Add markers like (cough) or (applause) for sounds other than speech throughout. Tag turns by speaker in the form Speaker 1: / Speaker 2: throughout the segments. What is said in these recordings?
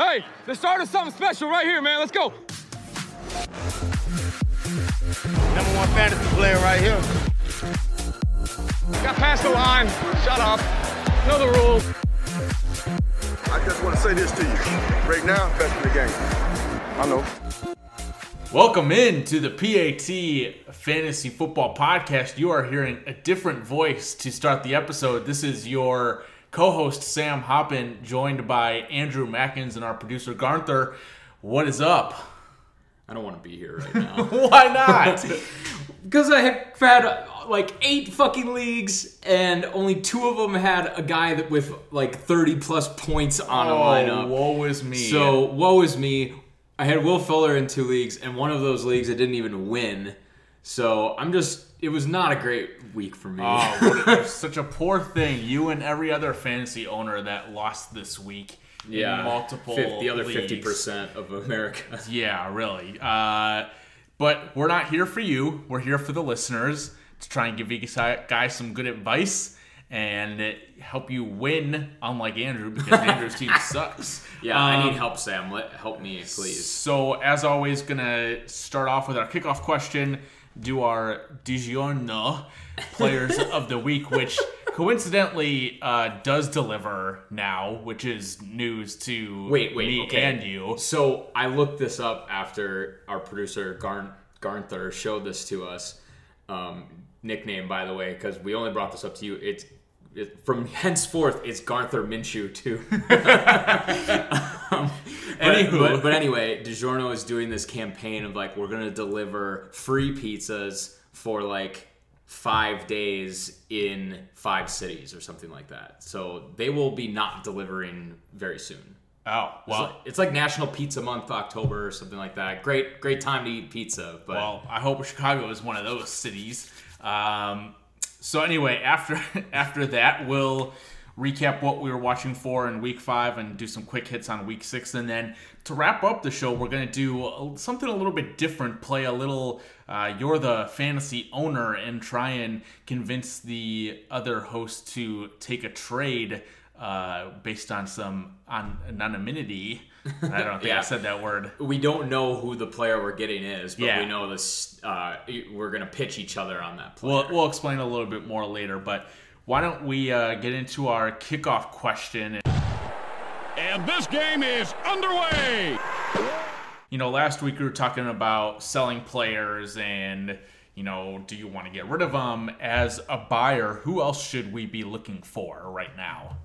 Speaker 1: Hey, the start of something special right here, man. Let's go.
Speaker 2: Number one fantasy player right here.
Speaker 1: Got past the line. Shut up. Know the rules.
Speaker 3: I just want to say this to you. Right now, best in the game. I know.
Speaker 4: Welcome in to the PAT Fantasy Football Podcast. You are hearing a different voice to start the episode. This is your co-host Sam Hoppin, joined by Andrew Mackins and our producer Garnther. What is up?
Speaker 5: I don't want to be here right (laughs) now.
Speaker 4: Why not? (laughs)
Speaker 5: Because I have had uh, like eight fucking leagues, and only two of them had a guy that with like 30 plus points on a
Speaker 4: oh,
Speaker 5: lineup.
Speaker 4: woe is me.
Speaker 5: So woe is me. I had Will Fuller in two leagues, and one of those leagues I didn't even win. So I'm just. It was not a great week for me.
Speaker 4: Oh, what a- (laughs) such a poor thing. You and every other fantasy owner that lost this week. in
Speaker 5: yeah,
Speaker 4: multiple.
Speaker 5: The other fifty percent of America. (laughs)
Speaker 4: Yeah, really. Uh, but we're not here for you. We're here for the listeners to try and give you guys some good advice and help you win, unlike Andrew, because (laughs) Andrew's team sucks.
Speaker 5: Yeah, I
Speaker 4: Um,
Speaker 5: need help, Sam. Let help me, please.
Speaker 4: So, as always, gonna start off with our kickoff question. Do our DiGiorno players (laughs) of the week, which coincidentally uh, does deliver now, which is news to
Speaker 5: Wait, wait,
Speaker 4: me
Speaker 5: okay.
Speaker 4: and you.
Speaker 5: So I looked this up after our producer Garn Garnther showed this to us. Um, nickname, by the way, because we only brought this up to you. It's it, from (laughs) henceforth, it's Garnther Minshew too. (laughs) um, but,
Speaker 4: Anywho.
Speaker 5: but, but anyway, DiGiorno is doing this campaign of like we're gonna deliver free pizzas for like five days in five cities or something like that. So they will be not delivering very soon.
Speaker 4: Oh, well.
Speaker 5: Well, it's like National Pizza Month, October or something like that. Great, great time to eat pizza. But
Speaker 4: Well, I hope Chicago is one of those cities. Um, so anyway, after (laughs) after that, we'll recap what we were watching for in week five and do some quick hits on week six, and then to wrap up the show, we're gonna do something a little bit different. Play a little. Uh, you're the fantasy owner, and try and convince the other host to take a trade. Uh, based on some on anonymity, I don't think (laughs)
Speaker 5: Yeah.
Speaker 4: I said that word.
Speaker 5: we don't know who the player we're getting is, but
Speaker 4: Yeah.
Speaker 5: we know this. Uh, we're gonna pitch each other on that player.
Speaker 4: We'll, we'll explain a little bit more later, but why don't we uh, get into our kickoff question?
Speaker 6: And this game is underway.
Speaker 4: You know, last week we were talking about selling players and, you know, do you want to get rid of them? As a buyer, who else should we be looking for right now?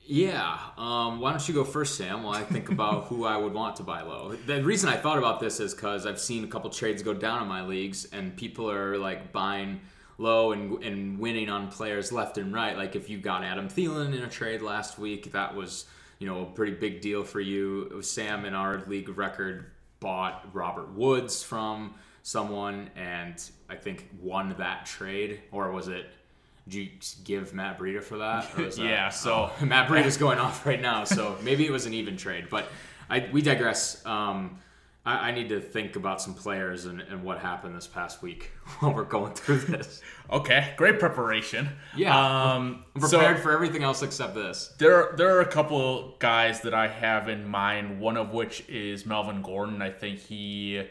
Speaker 5: Yeah. Um, why don't you go first, Sam? While I think about who I would want to buy low. The reason I thought about this is because I've seen a couple trades go down in my leagues, and people are like buying low and, and winning on players left and right. Like if you got Adam Thielen in a trade last week, that was you know a pretty big deal for you. It was Sam in our league of record bought Robert Woods from someone, and I think won that trade, or was it? Did you give Matt Breida for that? Or was (laughs) that-
Speaker 4: Yeah, so-
Speaker 5: Oh, (laughs) Matt Breida's going off right now, so maybe it was an even trade. But I, we digress. Um, I, I need to think about some players and, and what happened this past week (laughs) while we're going through this.
Speaker 4: Okay, great preparation.
Speaker 5: Yeah,
Speaker 4: Um,
Speaker 5: I'm
Speaker 4: so-
Speaker 5: prepared for everything else except this.
Speaker 4: There, are, there are a couple guys that I have in mind. One of which is Melvin Gordon. I think he,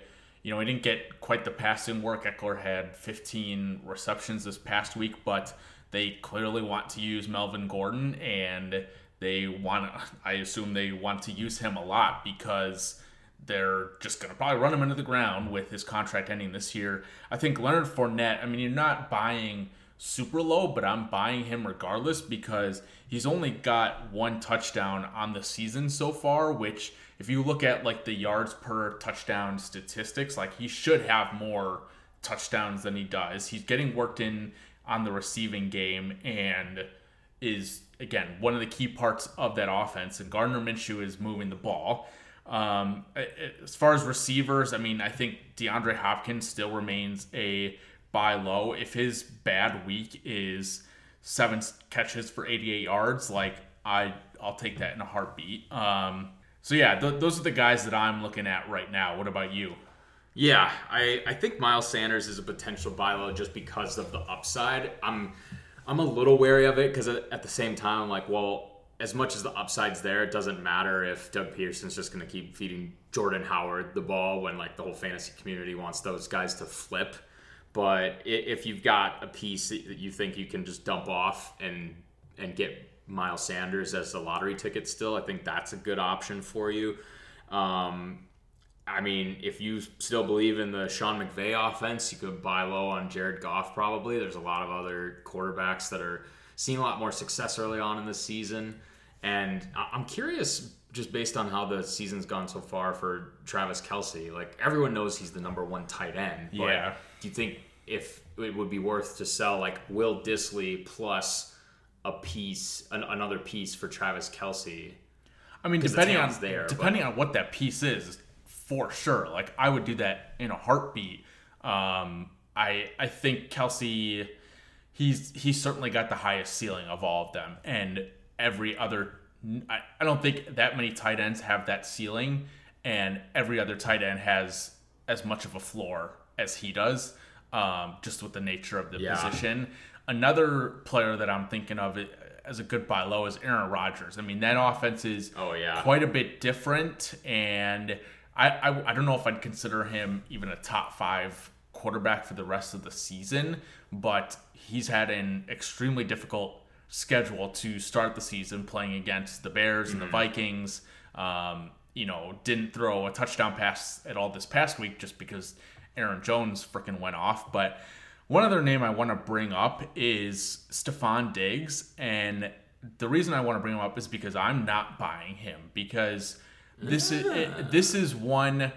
Speaker 4: you know, he didn't get quite the passing work. Ekeler had 15 receptions this past week, but they clearly want to use Melvin Gordon, and they want. I assume they want to use him a lot because they're just going to probably run him into the ground with his contract ending this year. I think Leonard Fournette. I mean, you're not buying super low, but I'm buying him regardless because he's only got one touchdown on the season so far, which if you look at like the yards per touchdown statistics, like he should have more touchdowns than he does. He's getting worked in on the receiving game and is again one of the key parts of that offense and Gardner Minshew is moving the ball. Um, as far as receivers, I mean, I think DeAndre Hopkins still remains a buy low. If his bad week is seven catches for 88 yards, like I, I'll take that in a heartbeat. Um, so yeah, th- those are the guys that I'm looking at right now. What about you?
Speaker 5: Yeah, I, I think Miles Sanders is a potential buy low just because of the upside. I'm I'm a little wary of it because at the same time I'm like, well, as much as the upside's there, it doesn't matter if Doug Pederson's just going to keep feeding Jordan Howard the ball when like the whole fantasy community wants those guys to flip. But if you've got a piece that you think you can just dump off and and get Miles Sanders as a lottery ticket still, I think that's a good option for you. Um, I mean, if you still believe in the Sean McVay offense, you could buy low on Jared Goff probably. There's a lot of other quarterbacks that are seeing a lot more success early on in the season. And I'm curious, just based on how the season's gone so far for Travis Kelce, like everyone knows he's the number one tight end. But
Speaker 4: Yeah.
Speaker 5: do you think if it would be worth to sell like Will Dissly plus a piece, an, another piece for Travis Kelce?
Speaker 4: I mean,
Speaker 5: 'Cause the
Speaker 4: depending on
Speaker 5: there, but-
Speaker 4: depending on what that piece is, for sure. Like I would do that in a heartbeat. Um, I I think Kelce, he's he's certainly got the highest ceiling of all of them, and every other. I, I don't think that many tight ends have that ceiling, and every other tight end has as much of a floor as he does, um, just with the nature of the
Speaker 5: Yeah.
Speaker 4: position. Another player that I'm thinking of as a good buy low is Aaron Rodgers. I mean, that offense is
Speaker 5: Oh, yeah.
Speaker 4: quite a bit different, and I, I I don't know if I'd consider him even a top five quarterback for the rest of the season, but he's had an extremely difficult schedule to start the season playing against the Bears and the Vikings. Um, you know, didn't throw a touchdown pass at all this past week just because Aaron Jones freaking went off. But one other name I want to bring up is Stefon Diggs. And the reason I want to bring him up is because I'm not buying him because this is this is one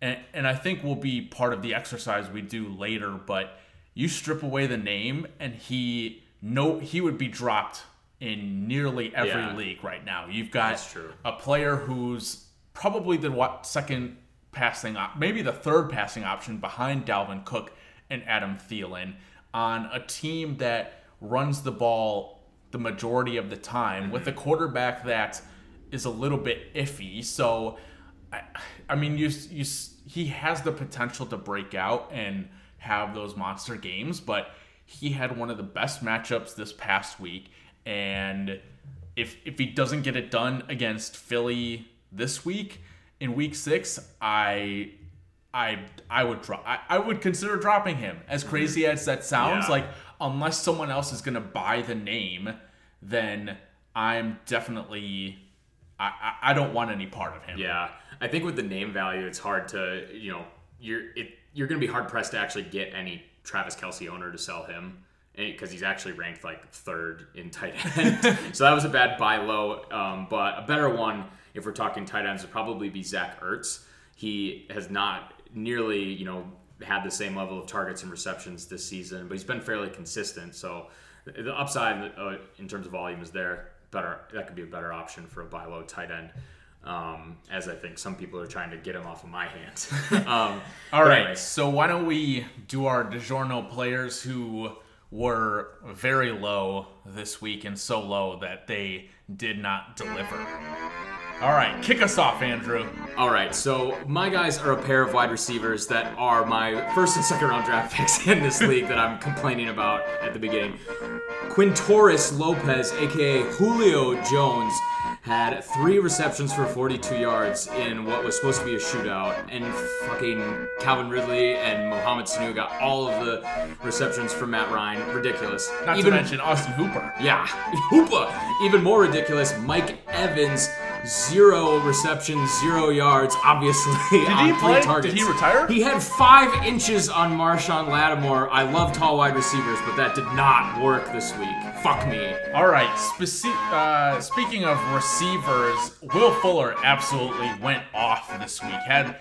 Speaker 4: and, and I think will be part of the exercise we do later, but you strip away the name and he no he would be dropped in nearly every
Speaker 5: Yeah.
Speaker 4: league right now. You've got a player who's probably the what second passing op- maybe the third passing option behind Dalvin Cook and Adam Thielen on a team that runs the ball the majority of the time with a mm-hmm. quarterback that is a little bit iffy. So I, I mean you you he has the potential to break out and have those monster games, but he had one of the best matchups this past week and if if he doesn't get it done against Philly this week in week 6, I I I would drop I, I would consider dropping him. As mhm. crazy as that sounds,
Speaker 5: Yeah.
Speaker 4: like unless someone else is going to buy the name, then I'm definitely I, I, I don't want any part of him.
Speaker 5: Yeah, I think with the name value, it's hard to you know you're it you're going to be hard pressed to actually get any Travis Kelce owner to sell him because he's actually ranked like third in tight end. (laughs) so that was a bad buy low. Um, but a better one, if we're talking tight ends, would probably be Zach Ertz. He has not nearly you know had the same level of targets and receptions this season, but he's been fairly consistent. So the upside uh, in terms of volume is there. Better that could be a better option for a buy low tight end. Um, as I think some people are trying to get him off of my hands. (laughs) um,
Speaker 4: All right,
Speaker 5: anyway,
Speaker 4: so why don't we do our DiGiorno players who were very low this week and so low that they did not deliver. All right, kick us off, Andrew.
Speaker 5: All right, so my guys are a pair of wide receivers that are my first and second round draft (laughs) picks in this (laughs) league that I'm complaining about at the beginning. Quintorris Lopez, aka Julio Jones, had three receptions for 42 yards in what was supposed to be a shootout, and fucking Calvin Ridley and Mohamed Sanu got all of the receptions from Matt Ryan. Ridiculous.
Speaker 4: Not to mention Austin Hooper.
Speaker 5: Yeah, (laughs) Hooper. Even more ridiculous, Mike Evans, zero receptions, zero yards. Obviously, (laughs)
Speaker 4: Did
Speaker 5: on
Speaker 4: he
Speaker 5: three
Speaker 4: play? Did
Speaker 5: targets.
Speaker 4: he retire?
Speaker 5: He had five inches on Marshon Lattimore. I love tall wide receivers, but that did not work this week. Fuck me.
Speaker 4: All right. Speci- uh, speaking of receivers, Will Fuller absolutely went off this week. Had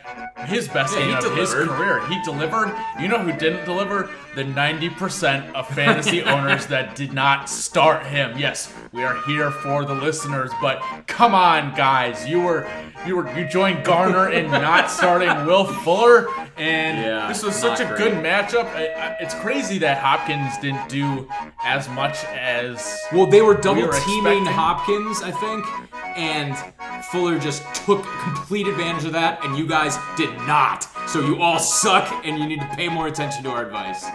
Speaker 4: his best
Speaker 5: Yeah,
Speaker 4: game of his career. He delivered. You know who didn't deliver? The 90% of fantasy (laughs) owners that did not start him. Yes, we are here for the listeners, but come on, guys. You were you were you joined Garner in not starting Will Fuller, and
Speaker 5: Yeah,
Speaker 4: this was such a
Speaker 5: great.
Speaker 4: good matchup. I, I, it's crazy that Hopkins didn't do as much as
Speaker 5: Well, they were double
Speaker 4: were
Speaker 5: teaming
Speaker 4: expecting.
Speaker 5: Hopkins, I think, and Fuller just took complete advantage of that, and you guys did not. So you all suck, and you need to pay more attention to our advice.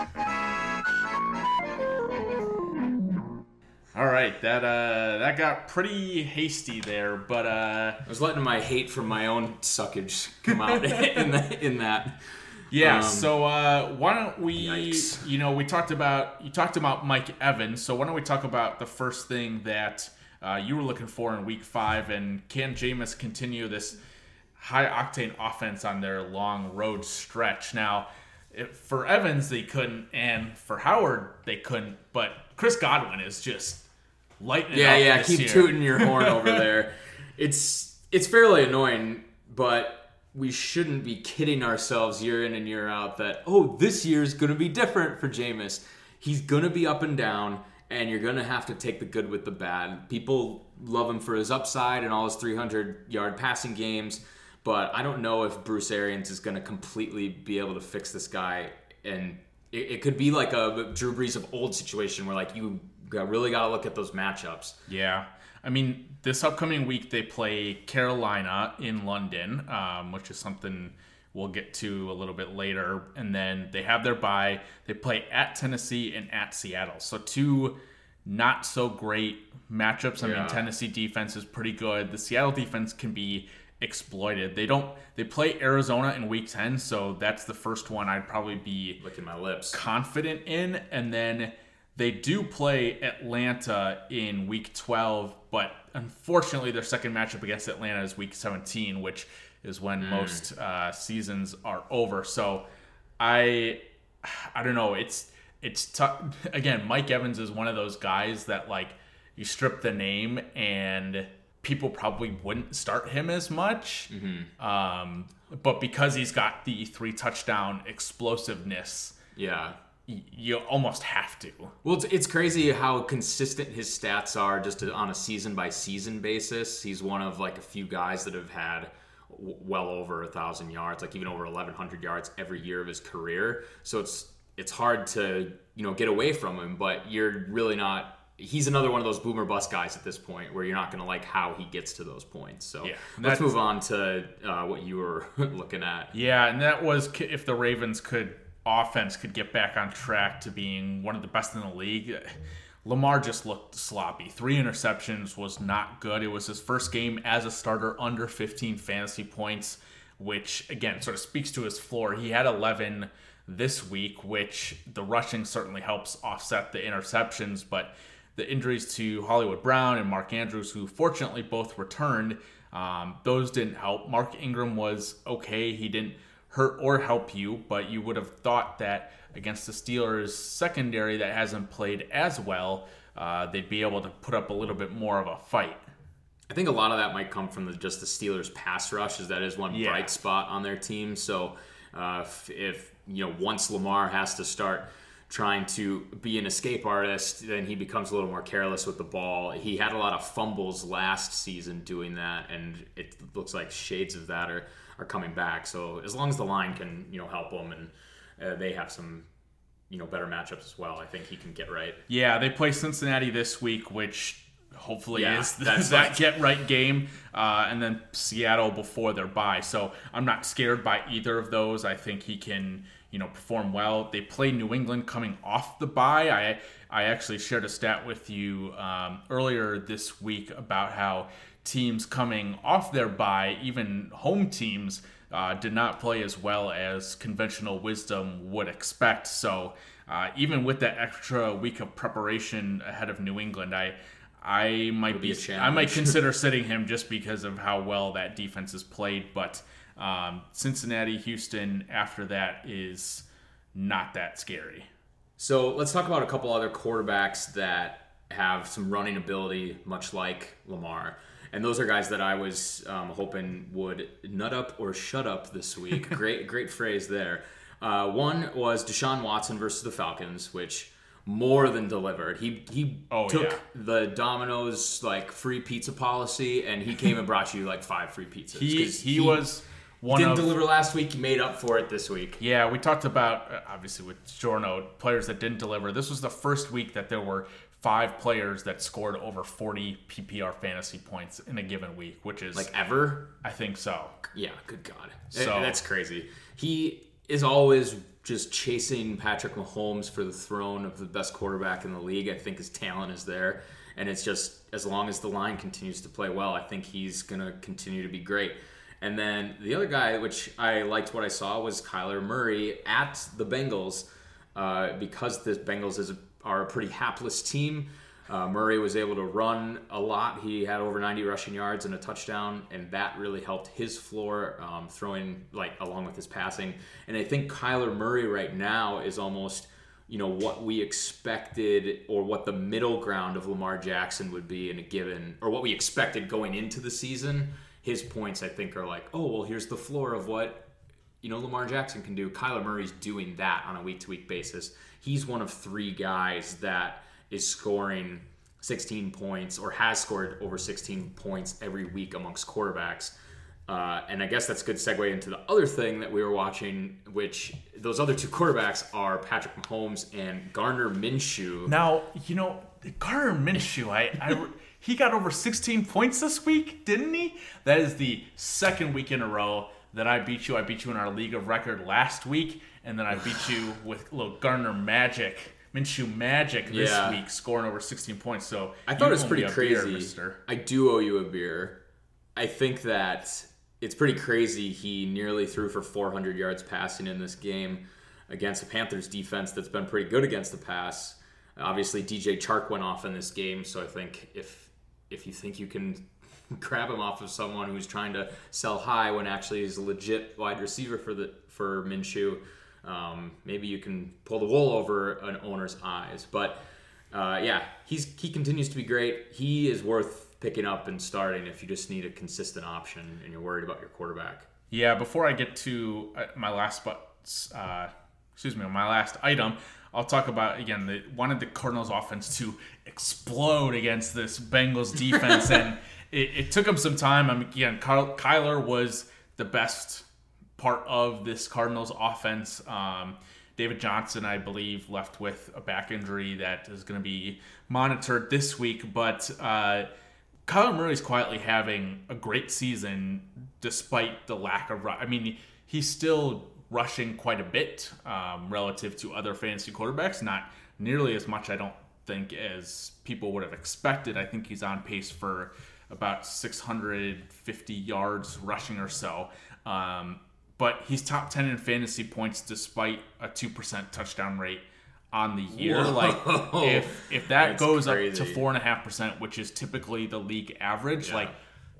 Speaker 4: All right, that uh, that got pretty hasty there, but uh,
Speaker 5: I was letting my hate from my own suckage come out (laughs) in, the, in that.
Speaker 4: yeah.
Speaker 5: Um,
Speaker 4: so uh, why don't we?
Speaker 5: yikes.
Speaker 4: You know, we talked about you talked about Mike Evans. So why don't we talk about the first thing that uh, you were looking for in Week Five, and can Jameis continue this high octane offense on their long road stretch? Now, for Evans they couldn't, and for Howard they couldn't, but Chris Godwin is just lighting it
Speaker 5: Yeah, yeah. Keep
Speaker 4: year.
Speaker 5: tooting your horn over (laughs) there. It's it's fairly annoying, but we shouldn't be kidding ourselves year in and year out that oh, this year's gonna be different for Jameis. He's gonna be up and down, and you're gonna have to take the good with the bad. People love him for his upside and all his 300 yard passing games, but I don't know if Bruce Arians is gonna completely be able to fix this guy and. It, it could be like a Drew Brees of old situation where like you really got to look at those matchups.
Speaker 4: Yeah. I mean, this upcoming week they play Carolina in London, um, which is something we'll get to a little bit later. And then they have their bye. They play at Tennessee and at Seattle. So, two not so great matchups. I
Speaker 5: Yeah.
Speaker 4: mean, Tennessee defense is pretty good. The Seattle defense can be exploited. They don't, they play Arizona in week 10. So, that's the first one I'd probably be
Speaker 5: Licking my lips.
Speaker 4: confident in. And then they do play Atlanta in week 12, but unfortunately, their second matchup against Atlanta is week 17, which is when most uh, seasons are over. So I, I don't know. It's it's tough. Again, Mike Evans is one of those guys that like you strip the name and people probably wouldn't start him as much. Um, but because he's got the three touchdown explosiveness,
Speaker 5: Yeah.
Speaker 4: You almost have to.
Speaker 5: Well, it's, it's crazy how consistent his stats are just on a season by season basis. He's one of like a few guys that have had w- well over a thousand yards, like even over 1,100 yards every year of his career. So it's it's hard to you know get away from him, but you're really not. He's another one of those boomer bust guys at this point, where you're not going to like how he gets to those points. So
Speaker 4: Yeah,
Speaker 5: let's move on to uh, what you were (laughs) looking at.
Speaker 4: Yeah, and that was if the Ravens could offense could get back on track to being one of the best in the league. Lamar just looked sloppy. Three interceptions was not good. It was his first game as a starter under 15 fantasy points, which again sort of speaks to his floor. He had 11 this week, which the rushing certainly helps offset the interceptions, but the injuries to Hollywood Brown and Mark Andrews, who fortunately both returned, um, those didn't help. Mark Ingram was okay. He didn't hurt or help you, but you would have thought that against the Steelers secondary that hasn't played as well, uh, they'd be able to put up a little bit more of a fight.
Speaker 5: I think a lot of that might come from the, just the Steelers' pass rush, as that is one
Speaker 4: Yeah.
Speaker 5: bright spot on their team. So uh, if, if you know once Lamar has to start trying to be an escape artist, then he becomes a little more careless with the ball. He had a lot of fumbles last season doing that, and it looks like shades of that are, are coming back. So as long as the line can you know help them and uh, they have some you know better matchups as well, I think he can get right.
Speaker 4: Yeah, they play Cincinnati this week, which hopefully
Speaker 5: Yeah,
Speaker 4: is
Speaker 5: that's (laughs)
Speaker 4: that get right game, uh, and then Seattle before their bye. So I'm not scared by either of those. I think he can, you know, perform well. They play New England coming off the bye. I I actually shared a stat with you um, earlier this week about how teams coming off their bye, even home teams, uh, did not play as well as conventional wisdom would expect. So uh, even with that extra week of preparation ahead of New England, I I might
Speaker 5: be
Speaker 4: be, I might (laughs) consider sitting him just because of how well that defense is played. But um, Cincinnati, Houston, after that is not that scary.
Speaker 5: So let's talk about a couple other quarterbacks that have some running ability, much like Lamar. And those are guys that I was um, hoping would nut up or shut up this week. (laughs) great, great phrase there. Uh, one was Deshaun Watson versus the Falcons, which more than delivered. He he
Speaker 4: Oh,
Speaker 5: took
Speaker 4: yeah.
Speaker 5: the Domino's like free pizza policy, and he came and brought you like five free pizzas.
Speaker 4: He
Speaker 5: 'cause
Speaker 4: he, was one
Speaker 5: didn't
Speaker 4: of
Speaker 5: deliver last week. He made up for it this week.
Speaker 4: Yeah, we talked about uh, obviously with Jorno players that didn't deliver. This was the first week that there were five players that scored over 40 PPR fantasy points in a given week, which is
Speaker 5: Like ever,
Speaker 4: I think so.
Speaker 5: Yeah, good God.
Speaker 4: So-
Speaker 5: That's crazy. He is always just chasing Patrick Mahomes for the throne of the best quarterback in the league. I think his talent is there. And it's just as long as the line continues to play well, I think he's going to continue to be great. And then the other guy, which I liked what I saw, was Kyler Murray at the Bengals. Uh, because the Bengals is, are a pretty hapless team, uh, Murray was able to run a lot. He had over 90 rushing yards and a touchdown, and that really helped his floor, um, throwing like along with his passing. And I think Kyler Murray right now is almost, you know, what we expected or what the middle ground of Lamar Jackson would be in a given, or what we expected going into the season. His points, I think, are like, oh well, here's the floor of what you know Lamar Jackson can do. Kyler Murray's doing that on a week to week basis. He's one of three guys that is scoring 16 points or has scored over 16 points every week amongst quarterbacks. Uh, and I guess that's a good segue into the other thing that we were watching, which those other two quarterbacks are Patrick Mahomes and Gardner Minshew.
Speaker 4: Now, you know, Gardner Minshew, I, I (laughs) he got over 16 points this week, didn't he? That is the second week in a row that I beat you. I beat you in our league of record last week, and then I beat you with a little Garner magic. Minshew magic this
Speaker 5: Yeah.
Speaker 4: week, scoring over 16 points. So
Speaker 5: I thought it was pretty
Speaker 4: beer,
Speaker 5: crazy.
Speaker 4: mister.
Speaker 5: I do owe you a beer. I think that it's pretty crazy. He nearly threw for 400 yards passing in this game against the Panthers defense that's been pretty good against the pass. Obviously, DJ Chark went off in this game, so I think if if you think you can (laughs) grab him off of someone who's trying to sell high when actually he's a legit wide receiver for the for Minshew, um, maybe you can pull the wool over an owner's eyes. But uh, yeah, he's he continues to be great. He is worth picking up and starting if you just need a consistent option and you're worried about your quarterback.
Speaker 4: Yeah, before I get to uh, my last but uh, excuse me, my last item, I'll talk about again the wanted the Cardinals offense to explode against this Bengals defense, (laughs) and it, it took them some time. I mean, again, Kyle, Kyler was the best part of this Cardinals offense. Um, David Johnson, I believe, left with a back injury that is going to be monitored this week, but. Uh, Kyler Murray's quietly having a great season despite the lack of. I mean, he's still rushing quite a bit um, relative to other fantasy quarterbacks. Not nearly as much, I don't think, as people would have expected. I think he's on pace for about 650 yards rushing or so. Um, but he's top 10 in fantasy points despite a 2% touchdown rate on the year. Like, if if that
Speaker 5: That's
Speaker 4: goes up to four and a half percent, which is typically the league average, like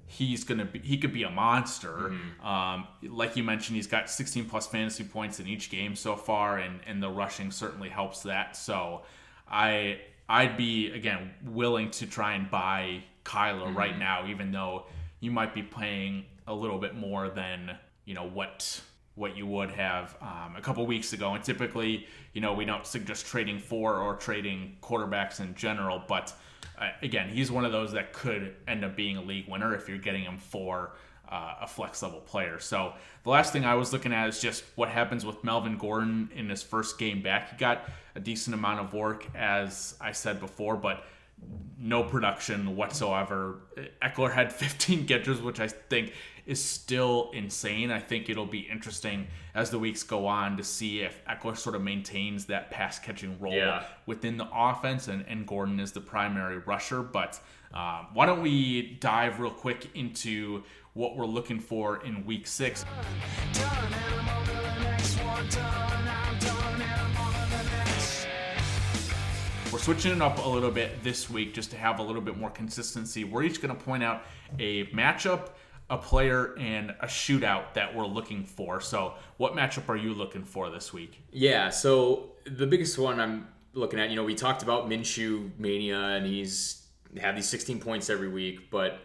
Speaker 4: he's gonna be he could be a monster.
Speaker 5: Mm-hmm.
Speaker 4: Um, like you mentioned, he's got 16 plus fantasy points in each game so far, and and the rushing certainly helps that. So I I'd be again willing to try and buy Kyler
Speaker 5: Mm-hmm.
Speaker 4: right now, even though you might be paying a little bit more than you know what what you would have um, a couple weeks ago. And typically, you know, we don't suggest trading for or trading quarterbacks in general. But uh, again, he's one of those that could end up being a league winner if you're getting him for uh, a flex level player. So the last thing I was looking at is just what happens with Melvin Gordon in his first game back. He got a decent amount of work, as I said before, but no production whatsoever. Ekeler had 15 (laughs) catches, which I think is still insane. I think it'll be interesting as the weeks go on to see if Ekeler sort of maintains that pass catching role
Speaker 5: Yeah.
Speaker 4: within the offense, and, and Gordon is the primary rusher. But um, why don't we dive real quick into what we're looking for in week six? We're switching it up a little bit this week just to have a little bit more consistency. We're each going to point out a matchup, a player, and a shootout that we're looking for. So, what matchup are you looking for this week?
Speaker 5: Yeah, so the biggest one I'm looking at, you know, we talked about Minshew mania, and he's had these 16 points every week, but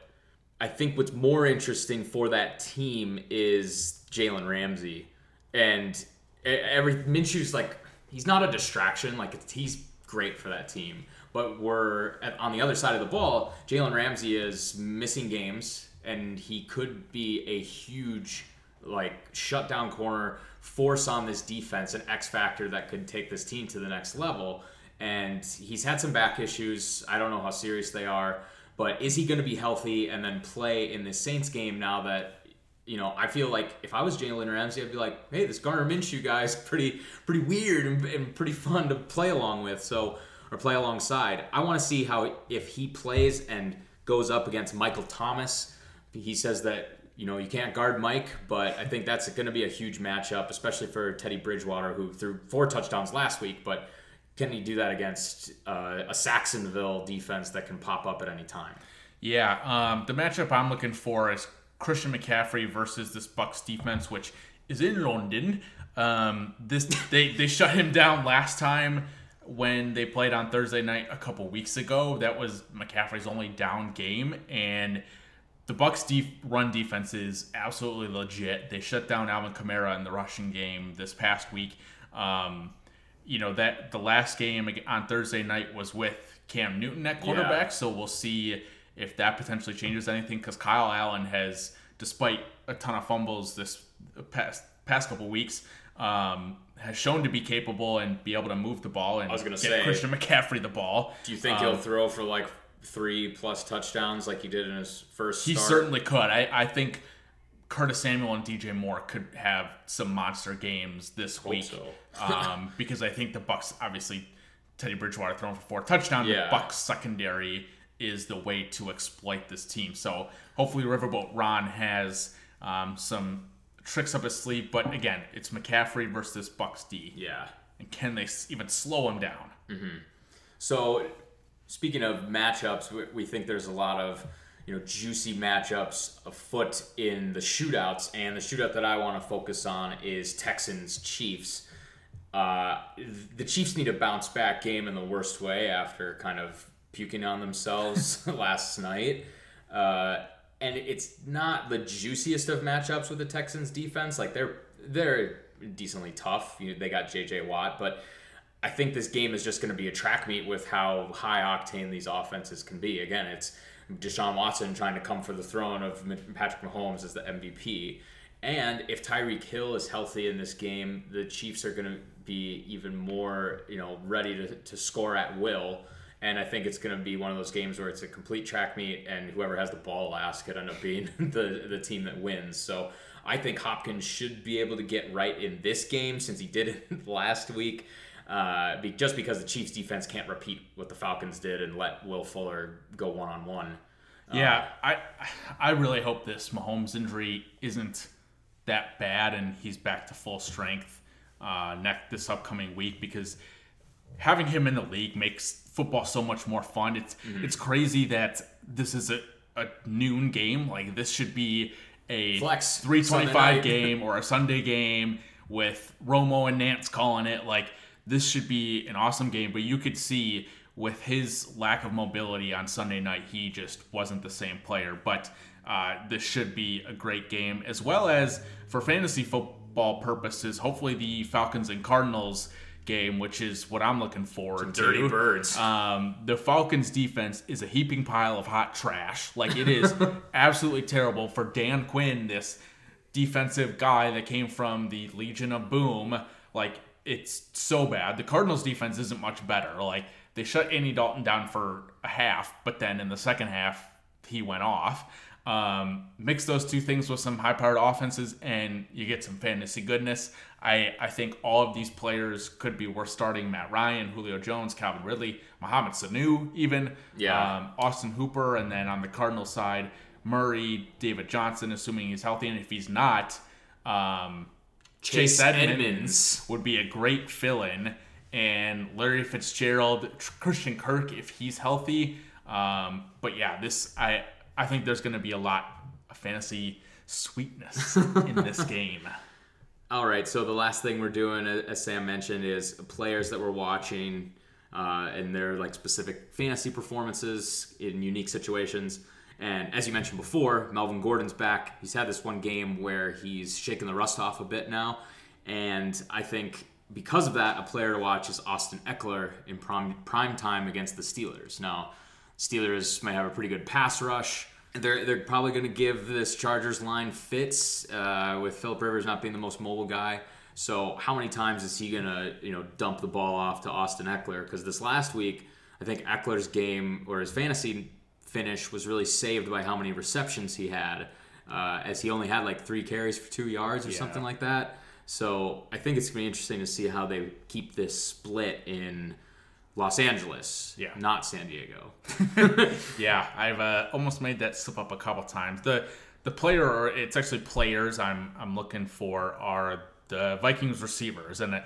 Speaker 5: I think what's more interesting for that team is Jalen Ramsey, and every Minshew's like he's not a distraction, like it's, he's great for that team, but we're on the other side of the ball. Jalen Ramsey is missing games, and he could be a huge like shutdown corner, force on this defense, an X factor that could take this team to the next level. And he's had some back issues. I don't know how serious they are, but is he going to be healthy and then play in this Saints game now that you know, I feel like if I was Jalen Ramsey, I'd be like, hey, this Garner Minshew guy's pretty pretty weird and, and pretty fun to play along with. So or play alongside. I want to see how if he plays and goes up against Michael Thomas. He says that you know you can't guard Mike, but I think that's going to be a huge matchup, especially for Teddy Bridgewater, who threw four touchdowns last week, but. Can he do that against uh, a Sacksonville defense that can pop up at any time?
Speaker 4: Yeah, um, the matchup I'm looking for is Christian McCaffrey versus this Bucs defense, which is in London. Um, this they they shut him down last time when they played on Thursday night a couple weeks ago. That was McCaffrey's only down game, and the Bucs def- run defense is absolutely legit. They shut down Alvin Kamara in the rushing game this past week. Um, you know that the last game on Thursday night was with Cam Newton at quarterback,
Speaker 5: Yeah.
Speaker 4: so we'll see if that potentially changes anything because Kyle Allen has, despite a ton of fumbles this past past couple weeks, um, has shown to be capable and be able to move the ball and
Speaker 5: was gonna
Speaker 4: get
Speaker 5: say-
Speaker 4: Christian McCaffrey the ball.
Speaker 5: Do you think
Speaker 4: Um,
Speaker 5: he'll throw for like three plus touchdowns like he did in his first
Speaker 4: He
Speaker 5: start?
Speaker 4: certainly could. I, I think Curtis Samuel and DJ Moore could have some monster games this week.
Speaker 5: so. (laughs)
Speaker 4: um, because I think the Bucs obviously Teddy Bridgewater throwing for four touchdowns.
Speaker 5: Yeah.
Speaker 4: The Bucs secondary is the way to exploit this team. So hopefully Riverboat Ron has um, some tricks up his sleeve. But again, it's McCaffrey versus Bucs D.
Speaker 5: Yeah.
Speaker 4: And can they even slow him down?
Speaker 5: So, speaking of matchups, we, we think there's a lot of you know juicy matchups afoot in the shootouts, and the shootout that I want to focus on is Texans Chiefs. Uh, the Chiefs need a bounce back game in the worst way after kind of puking on themselves (laughs) last night. Uh, and it's not the juiciest of matchups with the Texans defense. Like they're they're decently tough. You know, they got J.J. Watt, but I think this game is just going to be a track meet with how high octane these offenses can be. Again, it's Deshaun Watson trying to come for the throne of Patrick Mahomes as the MVP. And if Tyreek Hill is healthy in this game, the Chiefs are going to be even more, you know, ready to, to score at will. And I think it's going to be one of those games where it's a complete track meet, and whoever has the ball last could end up being (laughs) the, the team that wins. So I think Hopkins should be able to get right in this game since he did it (laughs) last week. Uh, be, just because the Chiefs defense can't repeat what the Falcons did and let Will Fuller go one on one.
Speaker 4: Yeah, I I really hope this Mahomes injury isn't that bad and he's back to full strength uh, next this upcoming week because having him in the league makes football so much more fun. It's
Speaker 5: Mm-hmm.
Speaker 4: it's crazy that this is a, a noon game. Like this should be a
Speaker 5: Flex,
Speaker 4: three twenty
Speaker 5: Sunday
Speaker 4: five
Speaker 5: night.
Speaker 4: game or a Sunday game with Romo and Nance calling it. Like this should be an awesome game, but you could see with his lack of mobility on Sunday night, he just wasn't the same player. But uh, this should be a great game, as well as for fantasy football purposes. Hopefully, the Falcons and Cardinals game, which is what I'm looking forward to.
Speaker 5: dirty birds.
Speaker 4: Um, the Falcons defense is a heaping pile of hot trash. Like it is (laughs) absolutely terrible for Dan Quinn, this defensive guy that came from the Legion of Boom. Like it's so bad. The Cardinals defense isn't much better. Like they shut Andy Dalton down for a half, but then in the second half he went off. Um, mix those two things with some high-powered offenses, and you get some fantasy goodness. I, I think all of these players could be worth starting. Matt Ryan, Julio Jones, Calvin Ridley, Mohamed Sanu, even
Speaker 5: Yeah.
Speaker 4: um, Austin Hooper, and then on the Cardinal side, Murray, David Johnson, assuming he's healthy, and if he's not, um,
Speaker 5: Chase
Speaker 4: Chase Edmonds,
Speaker 5: Edmonds.
Speaker 4: would be a great fill-in, and Larry Fitzgerald, Christian Kirk if he's healthy. Um, but yeah, this I I think there's going to be a lot of fantasy sweetness (laughs) in this game.
Speaker 5: All right, so the last thing we're doing, as Sam mentioned, is players that we're watching uh, and their like specific fantasy performances in unique situations. And as you mentioned before, Melvin Gordon's back. He's had this one game where he's shaken the rust off a bit now, and I think because of that, a player to watch is Austin Ekeler in prime prime time against the Steelers. Now, Steelers might have a pretty good pass rush. They're, they're probably going to give this Chargers line fits uh, with Philip Rivers not being the most mobile guy. So how many times is he going to you know dump the ball off to Austin Ekeler? Because this last week, I think Ekeler's game or his fantasy finish was really saved by how many receptions he had, uh, as he only had like three carries for two yards or something like that. So I think it's going to be interesting to see how they keep this split in Los Angeles,
Speaker 4: Yeah.
Speaker 5: not San Diego. (laughs)
Speaker 4: Yeah, I've uh, almost made that slip up a couple times. The the player, or it's actually players I'm I'm looking for are the Vikings receivers, and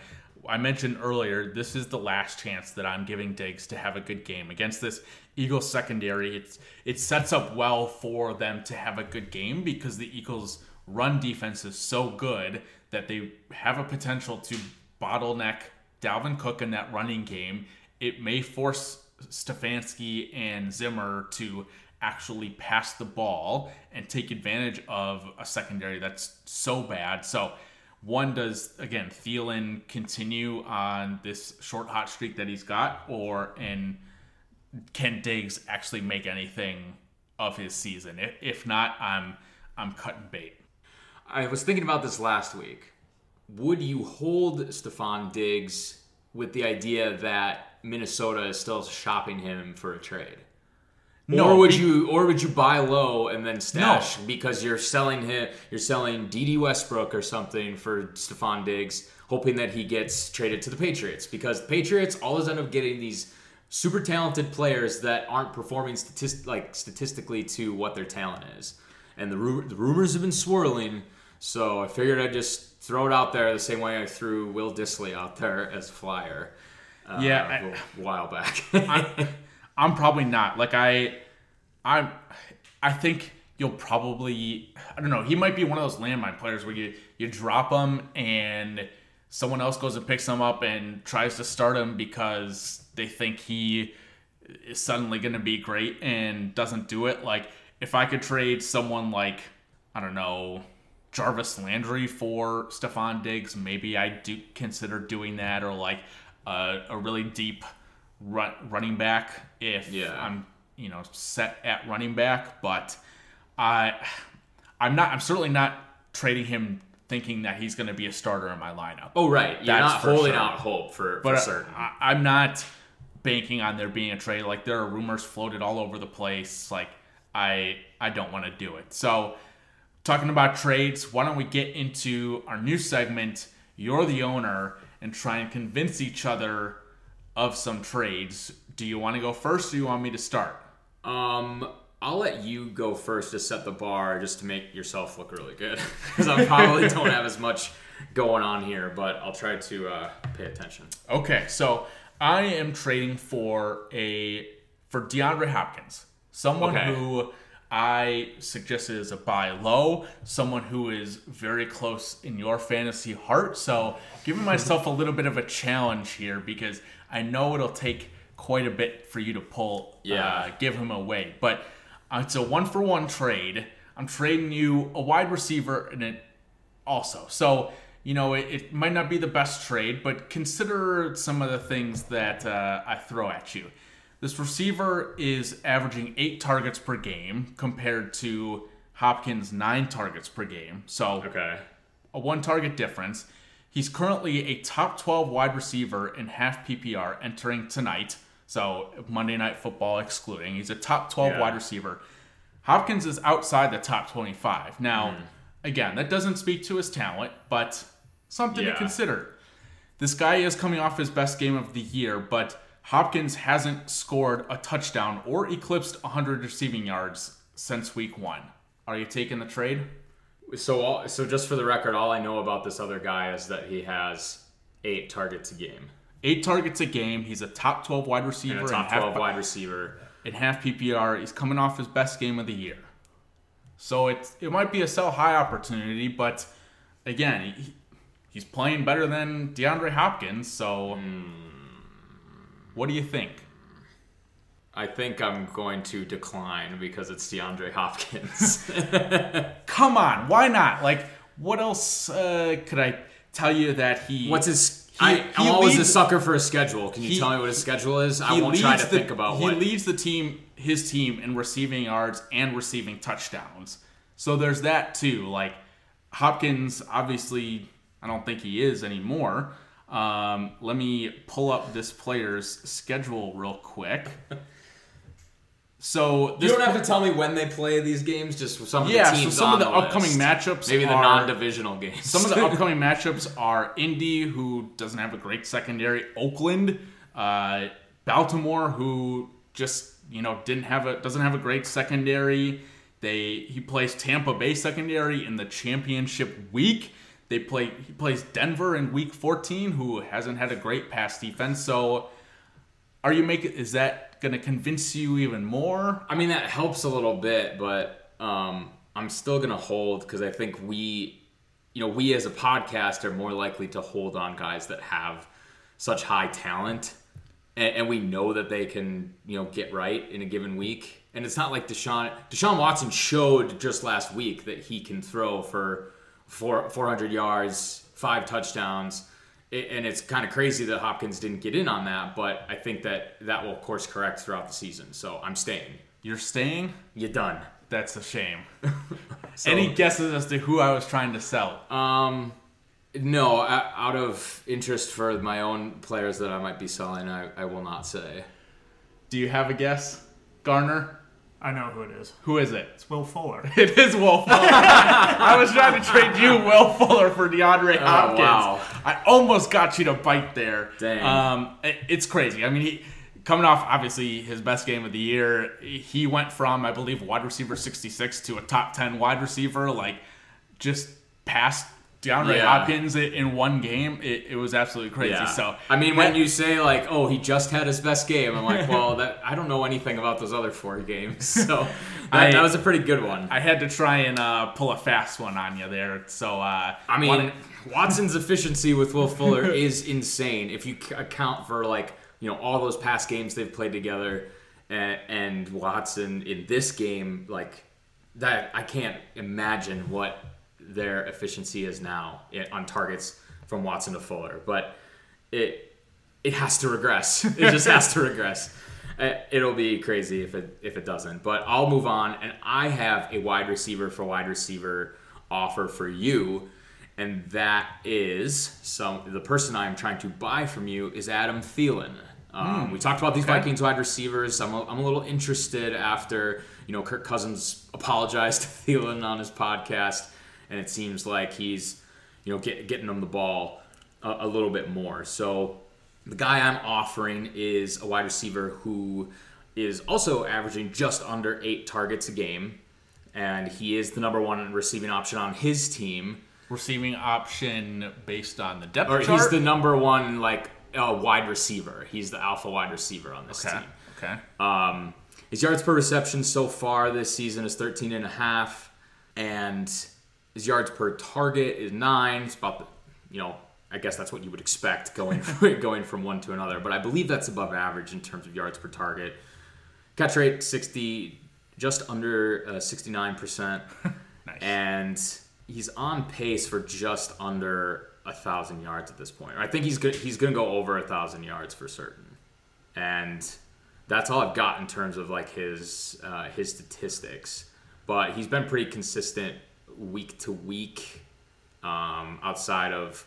Speaker 4: I mentioned earlier this is the last chance that I'm giving Diggs to have a good game against this Eagles secondary. It's it sets up well for them to have a good game because the Eagles run defense is so good that they have a potential to bottleneck Dalvin Cook in that running game. It may force Stefanski and Zimmer to actually pass the ball and take advantage of a secondary that's so bad. So, one does again Thielen continue on this short hot streak that he's got, or and can Diggs actually make anything of his season? If, not, I'm I'm cutting bait.
Speaker 5: I was thinking about this last week. Would you hold Stefon Diggs with the idea that Minnesota is still shopping him for a trade?
Speaker 4: No,
Speaker 5: or would
Speaker 4: be-
Speaker 5: you or would you buy low and then stash because you're selling him you're selling Dede Westbrook or something for Stefon Diggs, hoping that he gets traded to the Patriots because the Patriots always end up getting these super talented players that aren't performing statist- like statistically to what their talent is. And the, ru- the rumors have been swirling, so I figured I'd just throw it out there the same way I threw Will Dissly out there as a flyer. Uh,
Speaker 4: Yeah,
Speaker 5: a
Speaker 4: I-
Speaker 5: while back. (laughs)
Speaker 4: I'm probably not. Like I, I'm, I think you'll probably. I don't know. He might be one of those landmine players where you you drop him and someone else goes and picks him up and tries to start him because they think he is suddenly going to be great and doesn't do it. Like if I could trade someone like I don't know. Jarvis Landry for Stefon Diggs, maybe I do consider doing that, or like uh, a really deep run, running back if
Speaker 5: Yeah.
Speaker 4: I'm you know set at running back. But I I'm not I'm certainly not trading him thinking that he's going to be a starter in my lineup.
Speaker 5: oh right, you're
Speaker 4: That's
Speaker 5: not holding
Speaker 4: sure.
Speaker 5: out hope for, for
Speaker 4: but
Speaker 5: certain.
Speaker 4: I, I'm not banking on there being a trade. Like there are rumors floated all over the place. Like I I don't want to do it. So talking about trades, why don't we get into our new segment? You're the owner, and try and convince each other of some trades. Do you want to go first, or do you want me to start?
Speaker 5: Um, I'll let you go first to set the bar, just to make yourself look really good, (laughs) because I probably (laughs) don't have as much going on here, but I'll try to uh, pay attention.
Speaker 4: Okay, so I am trading for a for DeAndre Hopkins, someone
Speaker 5: Okay.
Speaker 4: who I suggested is a buy low, someone who is very close in your fantasy heart. So giving myself a little bit of a challenge here because I know it'll take quite a bit for you to pull,
Speaker 5: Yeah.
Speaker 4: uh, give him away. But uh, it's a one for one trade. I'm trading you a wide receiver and it also. So, you know, it, it might not be the best trade, but consider some of the things that uh, I throw at you. This receiver is averaging eight targets per game compared to Hopkins' nine targets per game. So,
Speaker 5: Okay.
Speaker 4: a one target difference. He's currently a top 12 wide receiver in half PPR entering tonight. So Monday Night Football excluding. He's a top 12
Speaker 5: Yeah.
Speaker 4: wide receiver. Hopkins is outside the top 25. Now,
Speaker 5: Hmm.
Speaker 4: again, that doesn't speak to his talent, but something
Speaker 5: Yeah.
Speaker 4: to consider. This guy is coming off his best game of the year, but Hopkins hasn't scored a touchdown or eclipsed 100 receiving yards since week one. Are you taking the trade?
Speaker 5: So, all, so just for the record, all I know about this other guy is that he has eight targets a game
Speaker 4: Eight targets a game. He's a top 12 wide receiver
Speaker 5: and a top
Speaker 4: in,
Speaker 5: twelve
Speaker 4: half,
Speaker 5: wide receiver.
Speaker 4: in half PPR. He's coming off his best game of the year. So it's it might be a sell high opportunity, but again, he, he's playing better than DeAndre Hopkins. So hmm. What do you think?
Speaker 5: I think I'm going to decline because it's DeAndre Hopkins. (laughs)
Speaker 4: Come on, why not? Like, what else uh, could I tell you that he?
Speaker 5: What's his?
Speaker 4: He-
Speaker 5: I,
Speaker 4: he
Speaker 5: I'm always a sucker for a schedule. Can you
Speaker 4: he-
Speaker 5: tell me what his schedule is? I won't try to
Speaker 4: the-
Speaker 5: think about
Speaker 4: he
Speaker 5: what.
Speaker 4: leads the team, his team, in receiving yards and receiving touchdowns. So there's that too. Like Hopkins, obviously, I don't think he is anymore. Um, let me pull up this player's schedule real quick. So
Speaker 5: you don't have to tell me when they play these games. Just some of
Speaker 4: Yeah,
Speaker 5: the
Speaker 4: so
Speaker 5: teams
Speaker 4: some of
Speaker 5: on
Speaker 4: the upcoming matchups
Speaker 5: Maybe the
Speaker 4: are-
Speaker 5: non-divisional games.
Speaker 4: Some of the (laughs) upcoming matchups are Indy, who doesn't have a great secondary, Oakland, uh, Baltimore, who just you know didn't have a doesn't have a great secondary. They he plays Tampa Bay secondary in the championship week. They play he plays Denver in week 14, who hasn't had a great pass defense. So, are you making is that going to convince you even more?
Speaker 5: I mean, that helps a little bit, but um, I'm still going to hold because I think we, you know, we as a podcast are more likely to hold on guys that have such high talent, and, and we know that they can, you know, get right in a given week. And it's not like Deshaun Deshaun Watson showed just last week that he can throw for four, 400 yards, five touchdowns. It, and it's kind of crazy that Hopkins didn't get in on that, but I think that that will course correct throughout the season. So I'm staying.
Speaker 4: You're staying?
Speaker 5: You're done.
Speaker 4: That's a shame. (laughs) Any guesses as to who I was trying to sell?
Speaker 5: Um, no, out of interest for my own players that I might be selling, I, I will not say.
Speaker 4: Do you have a guess, Garner?
Speaker 7: I know who it is.
Speaker 4: Who is it?
Speaker 7: It's Will Fuller. (laughs)
Speaker 4: It is Will Fuller. I was trying to trade you (laughs) Will Fuller for DeAndre Hopkins.
Speaker 5: wow.
Speaker 4: I almost got you to bite there.
Speaker 5: Dang.
Speaker 4: Um, it- it's crazy. I mean, he coming off obviously his best game of the year. He went from I believe wide receiver 66 to a top 10 wide receiver, like just past DeAndre
Speaker 5: Yeah.
Speaker 4: Hopkins i- in one game. It, it was absolutely crazy. So
Speaker 5: I mean, when you say like, "Oh, he just had his best game," I'm like, (laughs) "Well, that I don't know anything about those other four games." (laughs) So that,
Speaker 4: I-
Speaker 5: that was a pretty good one.
Speaker 4: I had to try and uh, pull a fast one on you there. So uh,
Speaker 5: I mean,
Speaker 4: wanted-
Speaker 5: Watson's (laughs) efficiency with Will Fuller is insane. If you account for like you know all those past games they've played together, and, and Watson in this game, like that, I can't imagine what their efficiency is now on targets from Watson to Fuller. But it it has to regress. (laughs) It just has to regress. It'll be crazy if it if it doesn't. But I'll move on, and I have a wide receiver for wide receiver offer for you, and that is some the person I'm trying to buy from you is Adam Thielen. Um, we talked about these Vikings wide receivers. I'm a, I'm a little interested after you know Kirk Cousins apologized to (laughs) Thielen on his podcast, and it seems like he's you know get, getting them the ball a, a little bit more. So the guy I'm offering is a wide receiver who is also averaging just under eight targets a game, and he is the number one receiving option on his team.
Speaker 4: receiving option based on the depth
Speaker 5: Or
Speaker 4: chart.
Speaker 5: he's the number one like uh, wide receiver. He's the alpha wide receiver on this
Speaker 4: okay.
Speaker 5: team.
Speaker 4: Okay.
Speaker 5: Um, his yards per reception so far this season is 13 and a half, and his yards per target is nine. It's about the, you know, I guess that's what you would expect going (laughs) (laughs) going from one to another. But I believe that's above average in terms of yards per target. Catch rate 60, just under uh, 69 percent, (laughs) and he's on pace for just under a thousand yards at this point. I think he's good. He's going to go over a thousand yards for certain, and that's all I've got in terms of like his uh, his statistics. But he's been pretty consistent week to week, um, outside of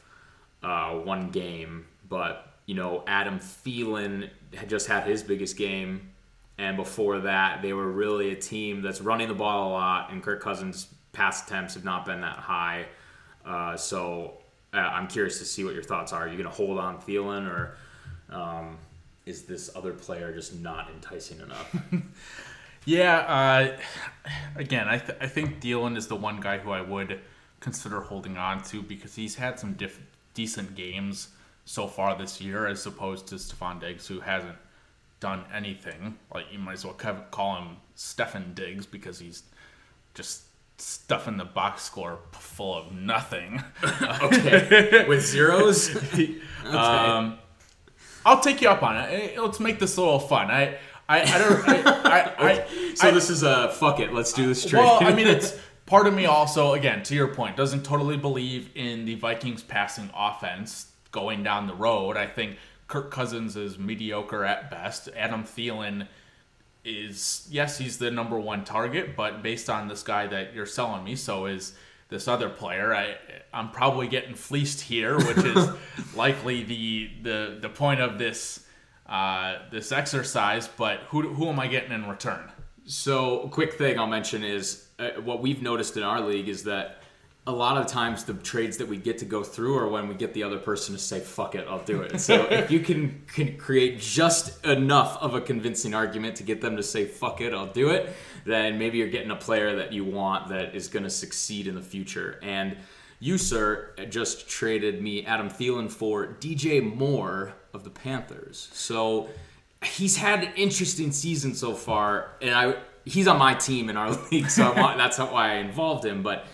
Speaker 5: uh, one game. But you know, Adam Thielen had just had his biggest game, and before that, they were really a team that's running the ball a lot, and Kirk Cousins' pass attempts have not been that high. Uh, so uh, I'm curious to see what your thoughts are. Are you going to hold on Thielen, or um, is this other player just not enticing enough? (laughs)
Speaker 4: Yeah. Uh, again, I, th- I think Thielen is the one guy who I would consider holding on to because he's had some diff- decent games so far this year, as opposed to Stefon Diggs, who hasn't done anything. Like you might as well call him Stefan Diggs because he's just stuffing the box score full of nothing. (laughs)
Speaker 5: okay, with zeros. okay. (laughs)
Speaker 4: Um, I'll take you up on it. Let's make this a little fun. I, I, I don't. I, I, (laughs)
Speaker 5: so this is a fuck it. Let's do this trade.
Speaker 4: Well, I mean, (laughs) it's part of me also. Again, to your point, doesn't totally believe in the Vikings passing offense going down the road. I think Kirk Cousins is mediocre at best. Adam Thielen is yes, he's the number one target, but based on this guy that you're selling me, so is this other player. I I'm probably getting fleeced here, which is (laughs) likely the the the point of this uh, this exercise. But who who am I getting in return?
Speaker 5: So, quick thing I'll mention is uh, what we've noticed in our league is that a lot of times the trades that we get to go through are when we get the other person to say fuck it i'll do it so (laughs) if you can, can create just enough of a convincing argument to get them to say fuck it i'll do it then maybe you're getting a player that you want that is going to succeed in the future and you sir just traded me adam Thielen for dj moore of the panthers so he's had an interesting season so far and i he's on my team in our (laughs) league so want, that's why i involved him but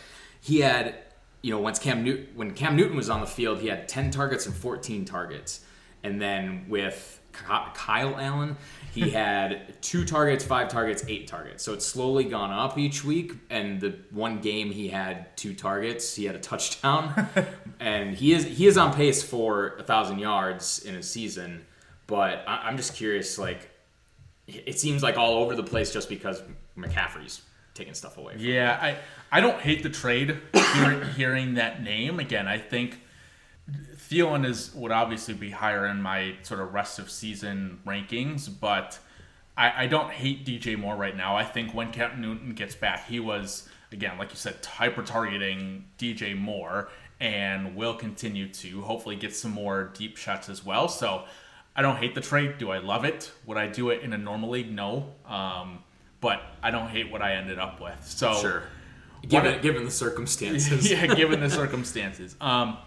Speaker 5: he had, you know, once Cam when Cam Newton was on the field, he had 10 targets and 14 targets. And then with Kyle Allen, he had two targets, five targets, eight targets. So it's slowly gone up each week. And the one game he had two targets, he had a touchdown, (laughs) and he is he is on pace for a thousand yards in a season. But I'm just curious, like it seems like all over the place just because McCaffrey's taking stuff away.
Speaker 4: yeah, I I don't hate the trade. hearing, hearing that name again, I think Thielen is would obviously be higher in my sort of rest of season rankings, but I, I don't hate DJ Moore right now. I think when Cam Newton gets back, he was again, like you said, hyper targeting DJ Moore and will continue to hopefully get some more deep shots as well. So I don't hate the trade. Do I love it? Would I do it in a normal league? No. Um, but I don't hate what I ended up with. So
Speaker 5: sure. Given, given the circumstances. (laughs)
Speaker 4: yeah, given the (laughs) circumstances. Um,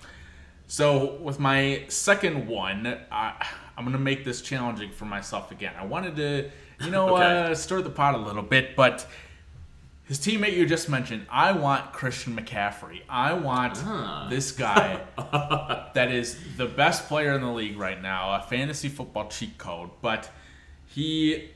Speaker 4: so with my second one, I, I'm gonna make this challenging for myself again. I wanted to, you know, (laughs)
Speaker 5: Okay.
Speaker 4: uh, stir the pot a little bit, but his teammate you just mentioned, I want Christian McCaffrey. I want this guy (laughs) that is the best player in the league right now, a fantasy football cheat code, but he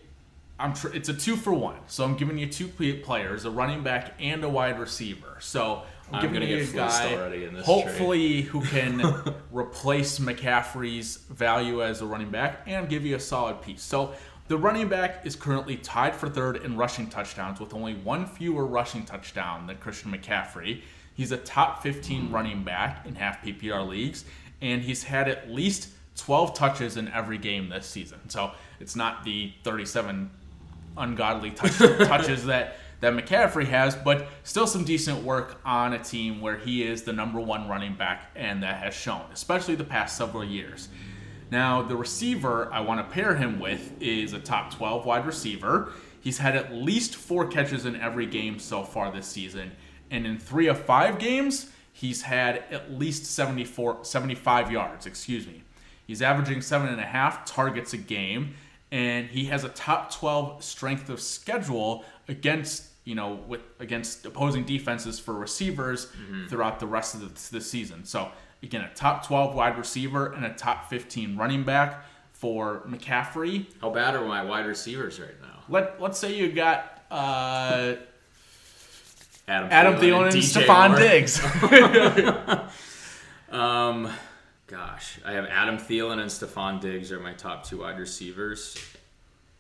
Speaker 4: I'm tr- it's a two for one. So I'm giving you two players, a running back and a wide receiver. So I'm, giving
Speaker 5: gonna
Speaker 4: you
Speaker 5: get
Speaker 4: a guy,
Speaker 5: already in this
Speaker 4: hopefully, who can (laughs) replace McCaffrey's value as a running back and give you a solid piece. So the running back is currently tied for third in rushing touchdowns with only one fewer rushing touchdown than Christian McCaffrey. He's a top 15 hmm. running back in half PPR leagues, and he's had at least 12 touches in every game this season. So it's not the 37 ungodly touch, (laughs) touches that that McCaffrey has, but still some decent work on a team where he is the number one running back, and that has shown, especially the past several years. Now, the receiver I want to pair him with is a top 12 wide receiver. He's had at least four catches in every game so far this season, and in three of five games, he's had at least 74, 75 yards. Excuse me. He's averaging seven and a half targets a game, and he has a top 12 strength of schedule against you know with against opposing defenses for receivers throughout the rest of the, the season. So again, a top 12 wide receiver and a top 15 running back for McCaffrey.
Speaker 5: How bad are my wide receivers right now?
Speaker 4: Let let's say you got uh,
Speaker 5: Adam,
Speaker 4: Adam Thielen and
Speaker 5: DJ Stefon.
Speaker 4: Diggs. (laughs)
Speaker 5: Um, gosh, I have Adam Thielen and Stefon Diggs are my top two wide receivers.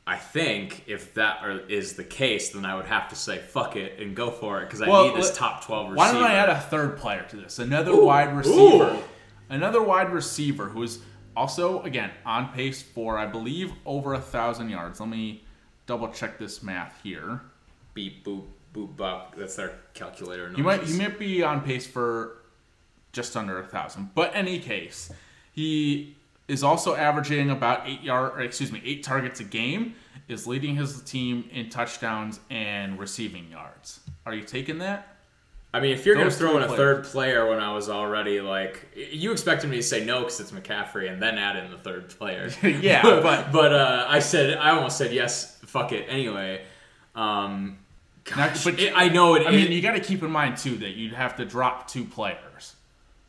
Speaker 5: I think if that are, is the case, then I would have to say fuck it and go for it because I
Speaker 4: Well,
Speaker 5: need this top twelve receiver.
Speaker 4: Why don't I add a third player to this? Another wide receiver.
Speaker 5: ooh.
Speaker 4: Another wide receiver who is also, again, on pace for, I believe, over a thousand yards. Let me double check this math here.
Speaker 5: beep boop boop bop? That's their calculator.
Speaker 4: He might he might be on pace for just under a thousand. But any case, he is also averaging about eight yard or excuse me, eight targets a game, is leading his team in touchdowns and receiving yards. Are you taking that?
Speaker 5: I mean, if you're going to throw in a third player when I was already like, you expected me to say no because it's McCaffrey and then add in the third player. (laughs)
Speaker 4: Yeah, (laughs) but-
Speaker 5: but uh, I said I almost said yes. Fuck it anyway. Um, gosh,
Speaker 4: but
Speaker 5: it- I know it.
Speaker 4: I mean,
Speaker 5: it-
Speaker 4: you got to keep in mind too that you'd have to drop two players.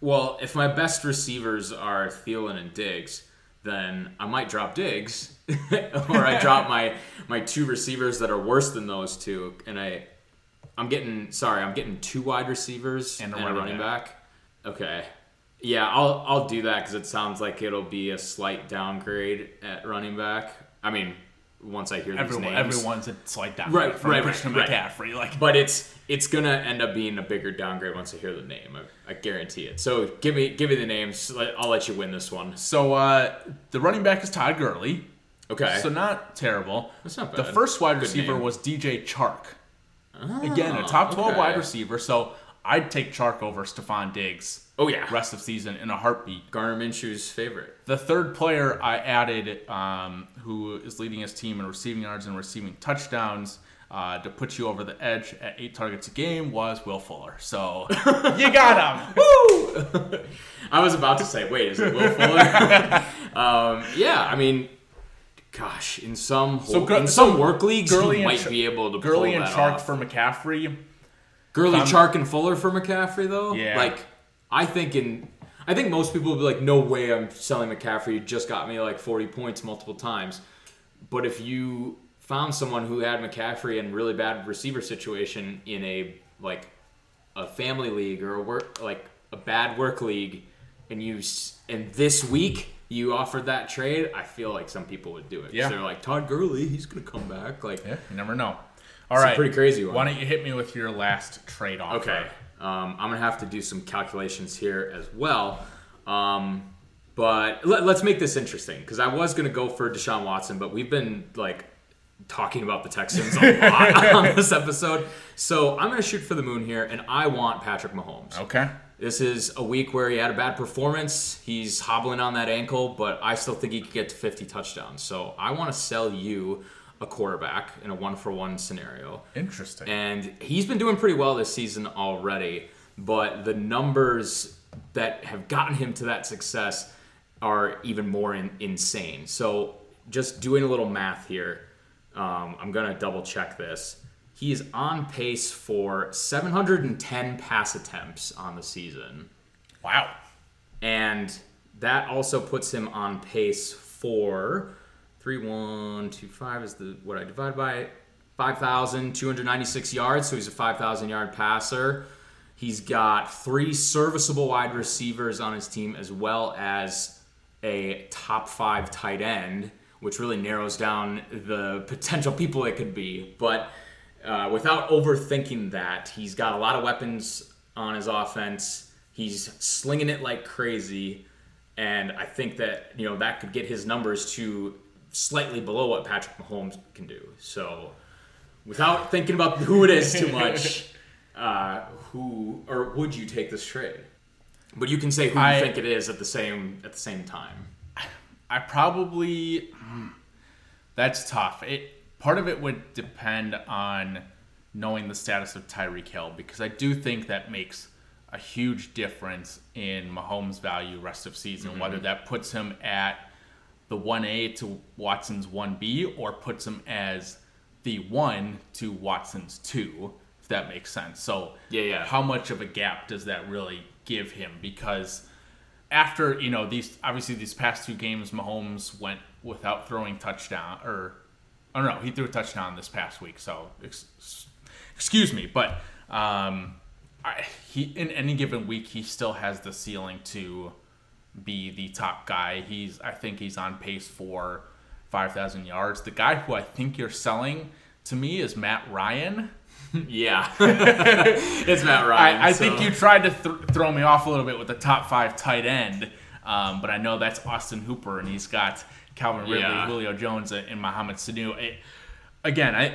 Speaker 5: Well, if my best receivers are Thielen and Diggs, then I might drop Diggs, (laughs) or I drop my my two receivers that are worse than those two, and I I'm getting sorry, I'm getting two wide receivers
Speaker 4: And a running
Speaker 5: running back. Okay. Yeah, I'll I'll do that because it sounds like it'll be a slight downgrade at running back. I mean, once I hear
Speaker 4: Everyone,
Speaker 5: these names,
Speaker 4: everyone's a slight down
Speaker 5: Right,
Speaker 4: from
Speaker 5: right,
Speaker 4: Christian
Speaker 5: right,
Speaker 4: McCaffrey. Like,
Speaker 5: but it's it's gonna end up being a bigger downgrade once I hear the name. I, I guarantee it. So give me give me the names. I'll let you win this one.
Speaker 4: so uh, the running back is Todd Gurley.
Speaker 5: Okay.
Speaker 4: So not terrible.
Speaker 5: That's not bad.
Speaker 4: The first wide
Speaker 5: Good
Speaker 4: receiver
Speaker 5: name.
Speaker 4: was DJ Chark. Again, a top 12
Speaker 5: okay.
Speaker 4: wide receiver. So I'd take Chark over Stefon Diggs.
Speaker 5: Oh, yeah.
Speaker 4: rest of season in a heartbeat.
Speaker 5: Gardner Minshew's favorite.
Speaker 4: The third player I added, um, who is leading his team in receiving yards and receiving touchdowns, uh, to put you over the edge at eight targets a game, was Will Fuller. So (laughs) you got him. Woo! (laughs)
Speaker 5: I was about to say, wait, is it Will Fuller? (laughs) um, yeah, I mean, gosh, in some
Speaker 4: So Gur-
Speaker 5: in some
Speaker 4: so
Speaker 5: work leagues,
Speaker 4: Gurley
Speaker 5: he might
Speaker 4: Ch-
Speaker 5: be able to
Speaker 4: Gurley and Chark
Speaker 5: off.
Speaker 4: for McCaffrey.
Speaker 5: Gurley,
Speaker 4: Um,
Speaker 5: Chark, and Fuller for McCaffrey, though.
Speaker 4: Yeah.
Speaker 5: Like, I think in, I think most people would be like, no way, I'm selling McCaffrey. You just got me like 40 points multiple times. But if you found someone who had McCaffrey in really bad receiver situation in a like a family league or a work like a bad work league, and you and this week you offered that trade, I feel like some people would do it.
Speaker 4: Yeah.
Speaker 5: they're like Todd Gurley, he's gonna come back. Like,
Speaker 4: Yeah, you never know. All right,
Speaker 5: a pretty crazy one.
Speaker 4: Why don't you hit me with your last trade offer?
Speaker 5: Okay. Um, I'm gonna have to do some calculations here as well. Um, but let, us make this interesting because I was gonna go for Deshaun Watson, but we've been like talking about the Texans a lot (laughs) on this episode. So I'm gonna shoot for the moon here, and I want Patrick Mahomes.
Speaker 4: Okay.
Speaker 5: This is a week where he had a bad performance. He's hobbling on that ankle, but I still think he could get to 50 touchdowns. So I want to sell you a quarterback in a one for one scenario.
Speaker 4: Interesting.
Speaker 5: And he's been doing pretty well this season already, but the numbers that have gotten him to that success are even more in, insane. So, just doing a little math here, um, I'm going to double check this. He is on pace for 710 pass attempts on the season.
Speaker 4: wow.
Speaker 5: And that also puts him on pace for three one two five is the what I divide by five thousand two hundred ninety six yards. So he's a five thousand yard passer. He's got three serviceable wide receivers on his team, as well as a top five tight end, which really narrows down the potential people it could be. But uh, without overthinking that, he's got a lot of weapons on his offense. He's slinging it like crazy, and I think that you know that could get his numbers to slightly below what Patrick Mahomes can do. So, without thinking about who it is too much, (laughs) uh, who or would you take this trade? But you can say who
Speaker 4: I-
Speaker 5: you think it is at the same at the same time.
Speaker 4: I probably hmm, that's tough. It part of it would depend on knowing the status of Tyreek Hill because I do think that makes a huge difference in Mahomes' value rest of season. Whether that puts him at the one A to Watson's one B or puts him as the one to Watson's two, if that makes sense. So
Speaker 5: Yeah, yeah.
Speaker 4: how much of a gap does that really give him? Because after you know these obviously these past two games Mahomes went without throwing touchdown or I don't know, he threw a touchdown this past week so ex- excuse me but um I, he in any given week he still has the ceiling to be the top guy he's I think he's on pace for 5000 yards the guy who I think you're selling to me is Matt Ryan (laughs)
Speaker 5: Yeah, (laughs) it's Matt Ryan.
Speaker 4: I, I
Speaker 5: so-
Speaker 4: think you tried to th- throw me off a little bit with the top five tight end, um, but I know that's Austin Hooper, and he's got Calvin Ridley,
Speaker 5: Yeah.
Speaker 4: Julio Jones, and Mohamed Sanu. It, again, I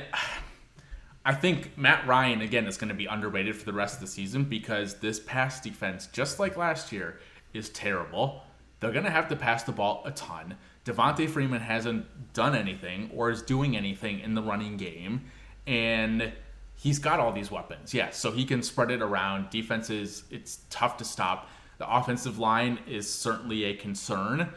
Speaker 4: I think Matt Ryan again is going to be underrated for the rest of the season because this pass defense, just like last year, is terrible. They're going to have to pass the ball a ton. Devonta Freeman hasn't done anything or is doing anything in the running game, and he's got all these weapons. Yes, so he can spread it around. Defenses, it's tough to stop. The offensive line is certainly a concern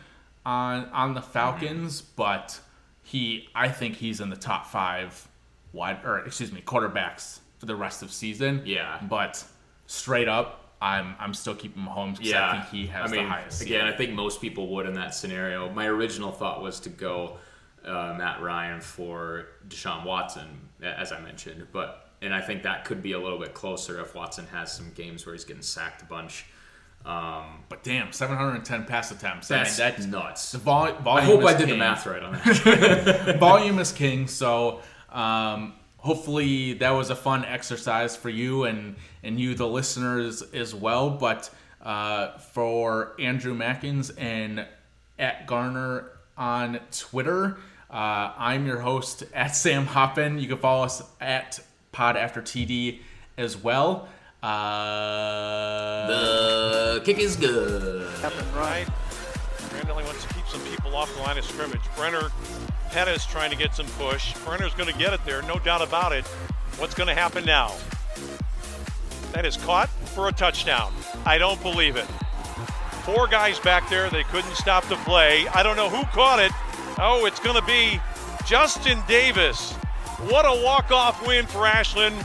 Speaker 4: on on the Falcons, but he, I think he's in the top five wide or excuse me quarterbacks for the rest of season.
Speaker 5: Yeah.
Speaker 4: but straight up, I'm I'm still keeping Mahomes because I think he has
Speaker 5: I mean,
Speaker 4: the highest.
Speaker 5: Again. I think most people would in that scenario. My original thought was to go uh, Matt Ryan for Deshaun Watson, as I mentioned, but and I think that could be a little bit closer if Watson has some games where he's getting sacked a bunch. Um,
Speaker 4: but damn, 710 pass attempts.
Speaker 5: that's,
Speaker 4: I mean, that's
Speaker 5: nuts.
Speaker 4: the vol-
Speaker 5: I
Speaker 4: volume.
Speaker 5: hope I did the math right on that. (laughs)
Speaker 4: volume is king. So um, hopefully that was a fun exercise for you and and you, the listeners, as well. But uh, for Andrew Mackins and at Garner on Twitter, uh, I'm your host (laughs) at Sam Hoppin. You can follow us at Pod After TD as well. Uh,
Speaker 5: The kick is good.
Speaker 7: right? Randall wants to keep some people off the line of scrimmage. Brenner Pettis trying to get some push. Brenner's going to get it there, no doubt about it. What's going to happen now? That is caught for a touchdown. I don't believe it. Four guys back there, they couldn't stop the play. I don't know who caught it. Oh, it's going to be Justin Davis. What a walk-off win for Ashland.